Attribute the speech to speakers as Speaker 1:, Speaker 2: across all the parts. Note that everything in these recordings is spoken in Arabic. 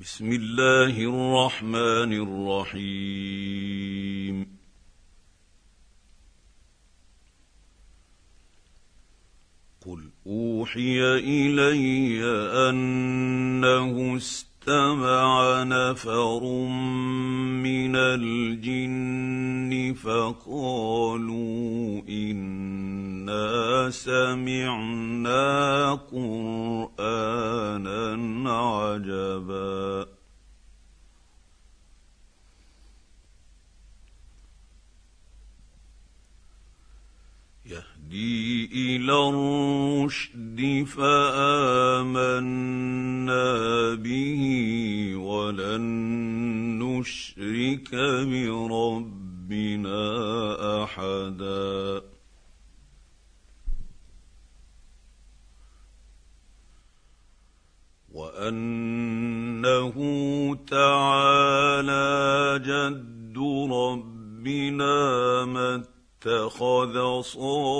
Speaker 1: بسم الله الرحمن الرحيم. قل أوحي إلي أنه استمع نفر من الجن فقالوا انا سمعنا قرانا عجبا يهدي إلى الرشد فامنا به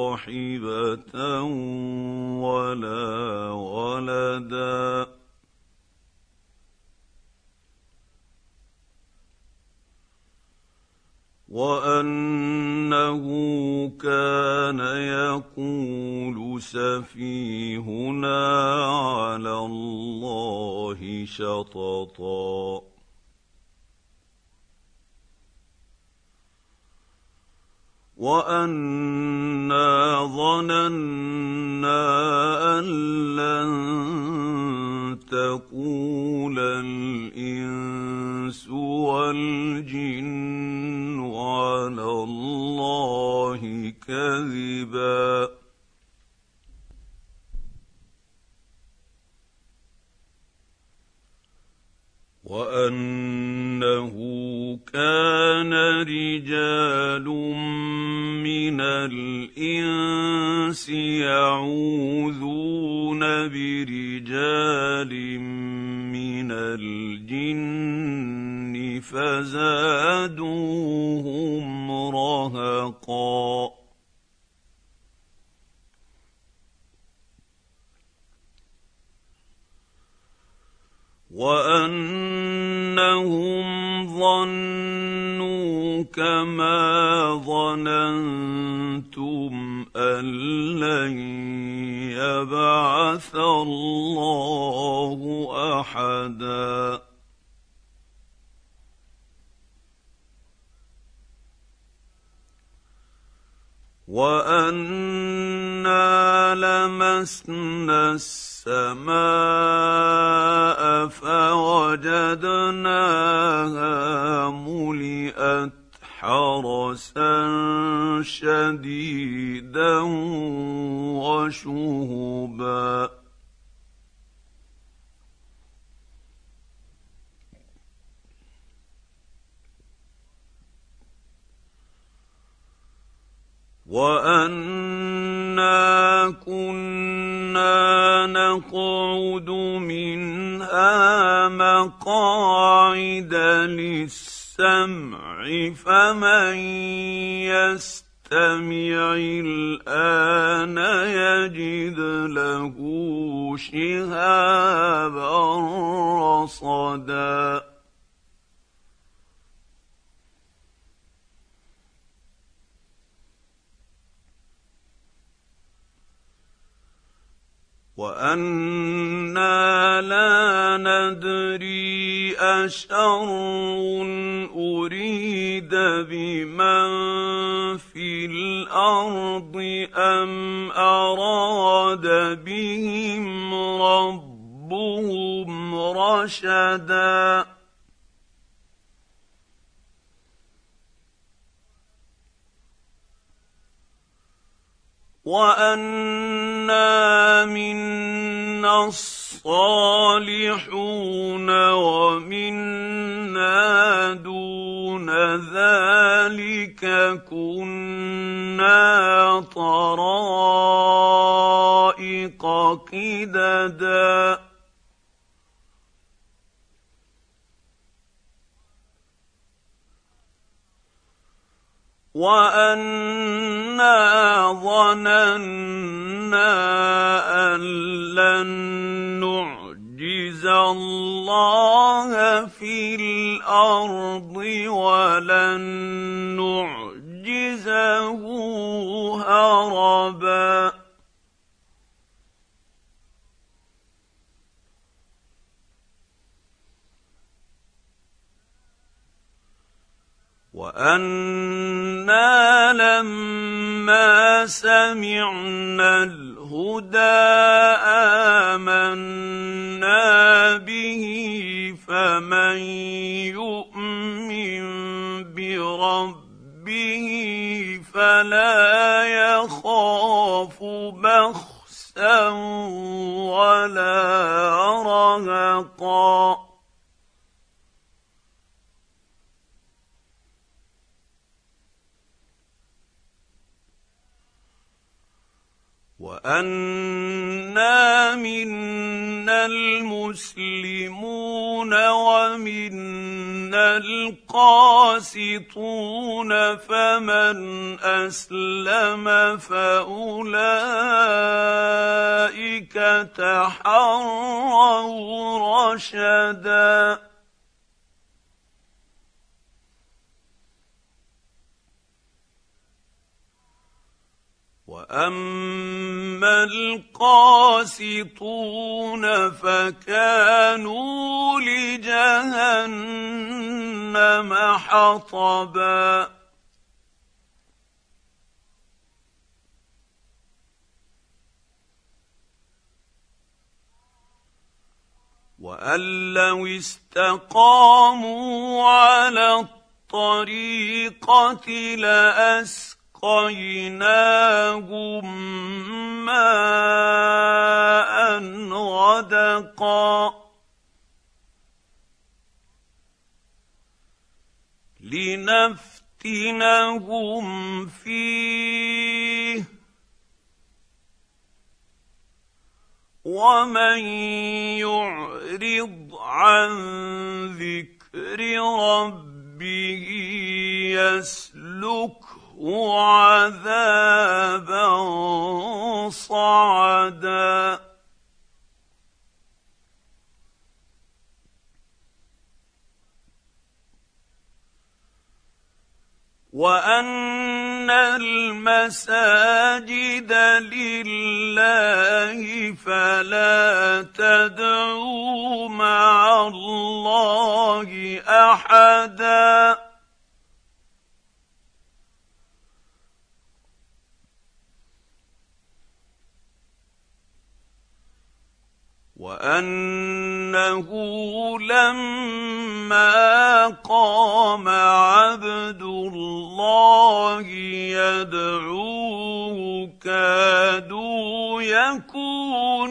Speaker 1: صاحبة ولا ولدا. وأنه كان يقول سفيهنا على الله شططا. وأنا ظننا ان لن تقول الانس والجن على الله كذبا وانه كان رجال من الإنس يعوذون برجال من الجن فزادوهم رهقا. وأنهم ظنوا كما ظننتم أن لن يبعث الله أحدا. وانا لمسنا السماء فوجدناها ملئت حرسا شديدا وشهبا وانا كنا نقعد منها مقاعد للسمع فمن يستمع الان يجد له شهابا رصدا وأنا لا ندري اشر اريد بمن في الأرض ام اراد بهم ربهم رشدا وانا منا الصالحون ومنا دون ذلك كنا طرائق قددا وأنا ظننا أن لن نعجز الله في الأرض ولن نعجزه هربا. وأنا لما سمعنا الهدى امنا به فمن يؤمن بربه فلا يخاف بخسا ولا رهقا وانا منا المسلمون ومنا القاسطون فمن اسلم فاولئك تحروا رشدا واما القاسطون فكانوا لجهنم حطبا وان لو استقاموا على الطريقة لاسقوا واسقيناهم ماء غدقا. لنفتنهم فيه. ومن يعرض عن ذكر ربه يسلك عذابا صعدا. وأن المساجد لله فلا تدعوا مع الله أحدا. وأنه لما قام عبد الله يدعوه كادوا يكونون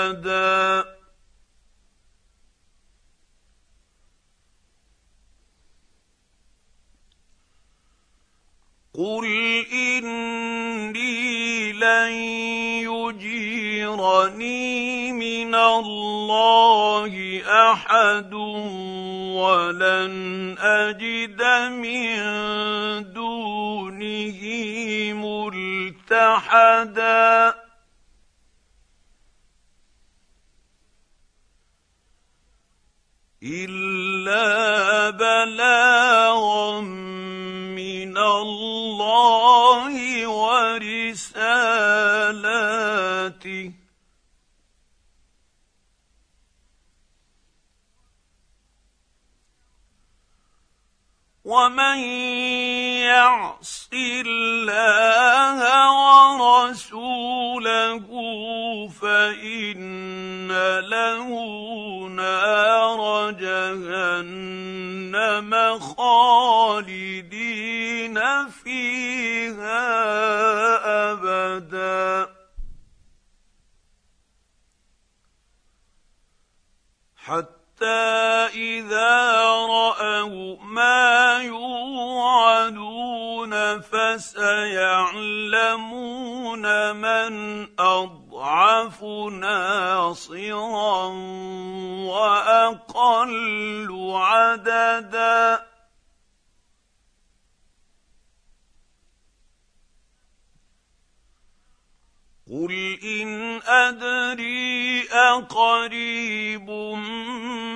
Speaker 1: قل اني لن يجيرني من الله احد ولن اجد من دونه ملتحدا الا بلاغا ورسالاته ومن يعص الله ورسوله فان له نار جهنم خالدين فيها ابدا حتى إذا رأوا ما يوعدون فسيعلمون من أضعف ناصرا وأقل عددا. قل ان ادري اقريب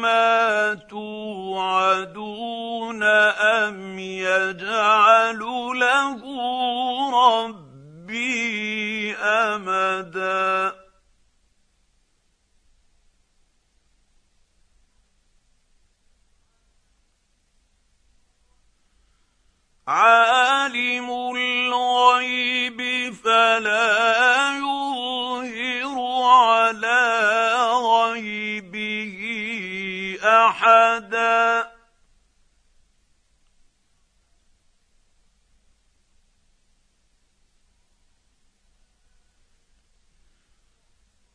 Speaker 1: ما توعدون ام يجعل له ربي امدا عالم الغيب فلا يظهر على غيبه أحدا.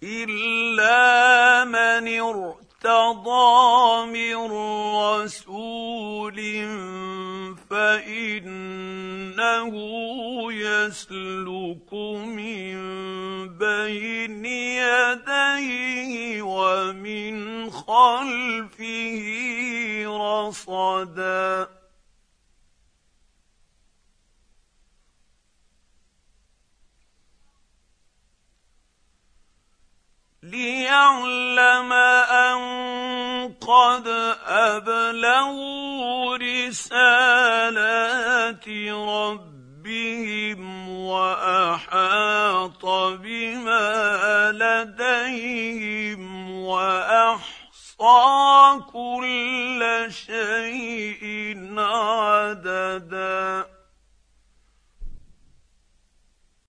Speaker 1: الا من ارتضى من رسول فإنه يسلك من بين يديه ومن خلفه رصدا ليعلم ان قد ابلغوا رسالات ربهم واحاط بما لديهم واحصى